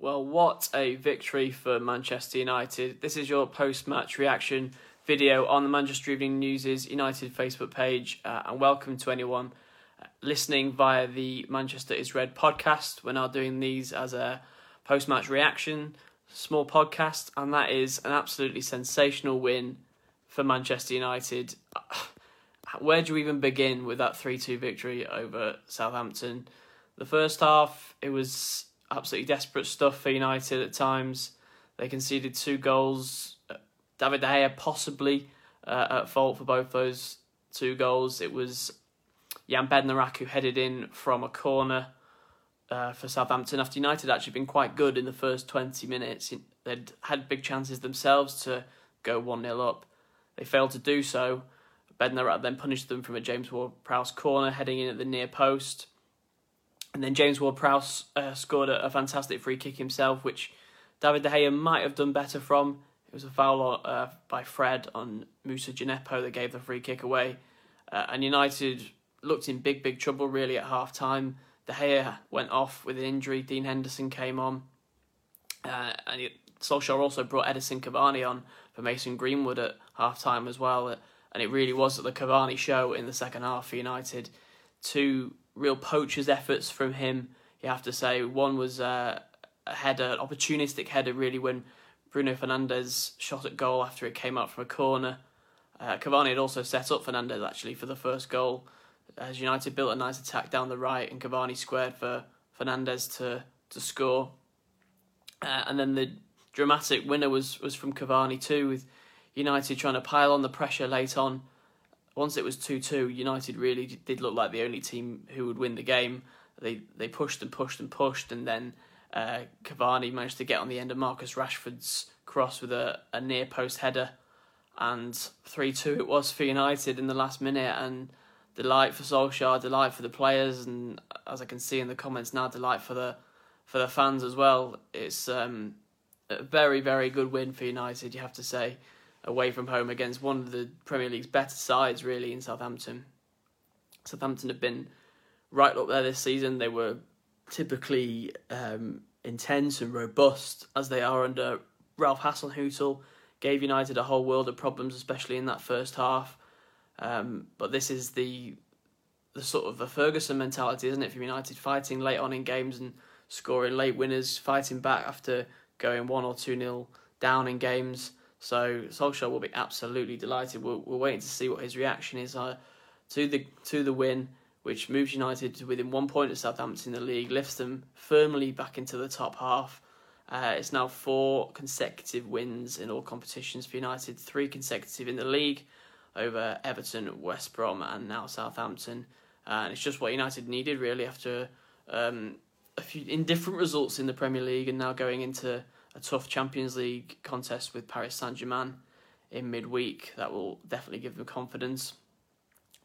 Well, what a victory for Manchester United. This is your post match reaction video on the Manchester Evening News' United Facebook page. Uh, and welcome to anyone uh, listening via the Manchester is Red podcast. We're now doing these as a post match reaction, small podcast, and that is an absolutely sensational win for Manchester United. Where do you even begin with that 3 2 victory over Southampton? The first half, it was absolutely desperate stuff for United at times. They conceded two goals. David De Gea possibly uh, at fault for both those two goals. It was Jan Bednarek who headed in from a corner uh, for Southampton after United actually been quite good in the first 20 minutes. They'd had big chances themselves to go 1 0 up. They failed to do so. Bednarek then punished them from a James Ward Prowse corner heading in at the near post. And then James Ward Prowse uh, scored a, a, fantastic free kick himself, which David De Gea might have done better from. It was a foul uh, by Fred on Musa Djenepo that gave the free kick away. Uh, and United looked in big, big trouble really at half time. De Gea went off with an injury. Dean Henderson came on. Uh, and it, Solskjaer also brought Edinson Cavani on for Mason Greenwood at half time as well. And it really was the Cavani show in the second half for United. Two real poacher's efforts from him. You have to say one was uh, a header, an opportunistic header, really when Bruno Fernandes shot at goal after it came out from a corner. Uh, Cavani had also set up Fernandes actually for the first goal. As United built a nice attack down the right, and Cavani squared for Fernandes to to score. Uh, and then the dramatic winner was was from Cavani too, with United trying to pile on the pressure late on once it was 2 2, United really did look like the only team who would win the game. They they pushed and pushed and pushed, and then uh, Cavani managed to get on the end of Marcus Rashford's cross with a, a near post header. And 3 2 it was for United in the last minute. And delight for Solskjaer, delight for the players, and as I can see in the comments now, delight for the for the fans as well. It's um, a very, very good win for United, you have to say away from home against one of the Premier League's better sides, really, in Southampton. Southampton have been right up there this season. They were typically um, intense and robust as they are under Ralph Hasenhüttl. Gave United a whole world of problems, especially in that first half. Um, but this is the the sort of the Ferguson mentality, isn't it, for United? Fighting late on in games and scoring late winners, fighting back after going one or two nil down in games. So Solskjaer will be absolutely delighted. We're, we're waiting to see what his reaction is uh, to the to the win, which moves United to within one point of Southampton in the league, lifts them firmly back into the top half. Uh, it's now four consecutive wins in all competitions for United, three consecutive in the league over Everton, West Brom, and now Southampton. Uh, and it's just what United needed really after um, a few indifferent results in the Premier League and now going into a tough Champions League contest with Paris Saint Germain in midweek. That will definitely give them confidence.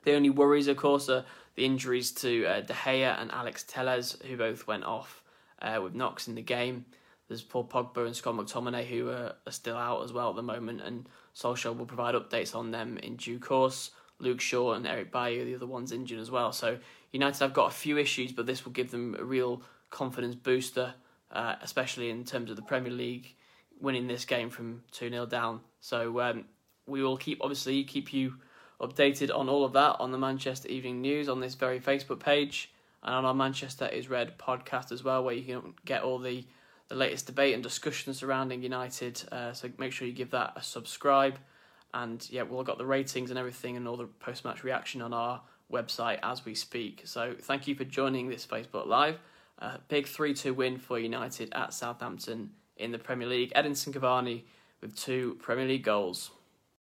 The only worries, of course, are the injuries to uh, De Gea and Alex Telles, who both went off uh, with knocks in the game. There's Paul Pogba and Scott McTominay, who are, are still out as well at the moment, and Solskjaer will provide updates on them in due course. Luke Shaw and Eric Bailly, the other ones injured as well. So United have got a few issues, but this will give them a real confidence booster uh, especially in terms of the Premier League, winning this game from 2 0 down. So um, we will keep, obviously, keep you updated on all of that on the Manchester Evening News on this very Facebook page and on our Manchester is Red podcast as well, where you can get all the, the latest debate and discussion surrounding United. Uh, so make sure you give that a subscribe. And yeah, we've got the ratings and everything and all the post match reaction on our website as we speak. So thank you for joining this Facebook Live. A big 3 2 win for United at Southampton in the Premier League. Edinson Cavani with two Premier League goals.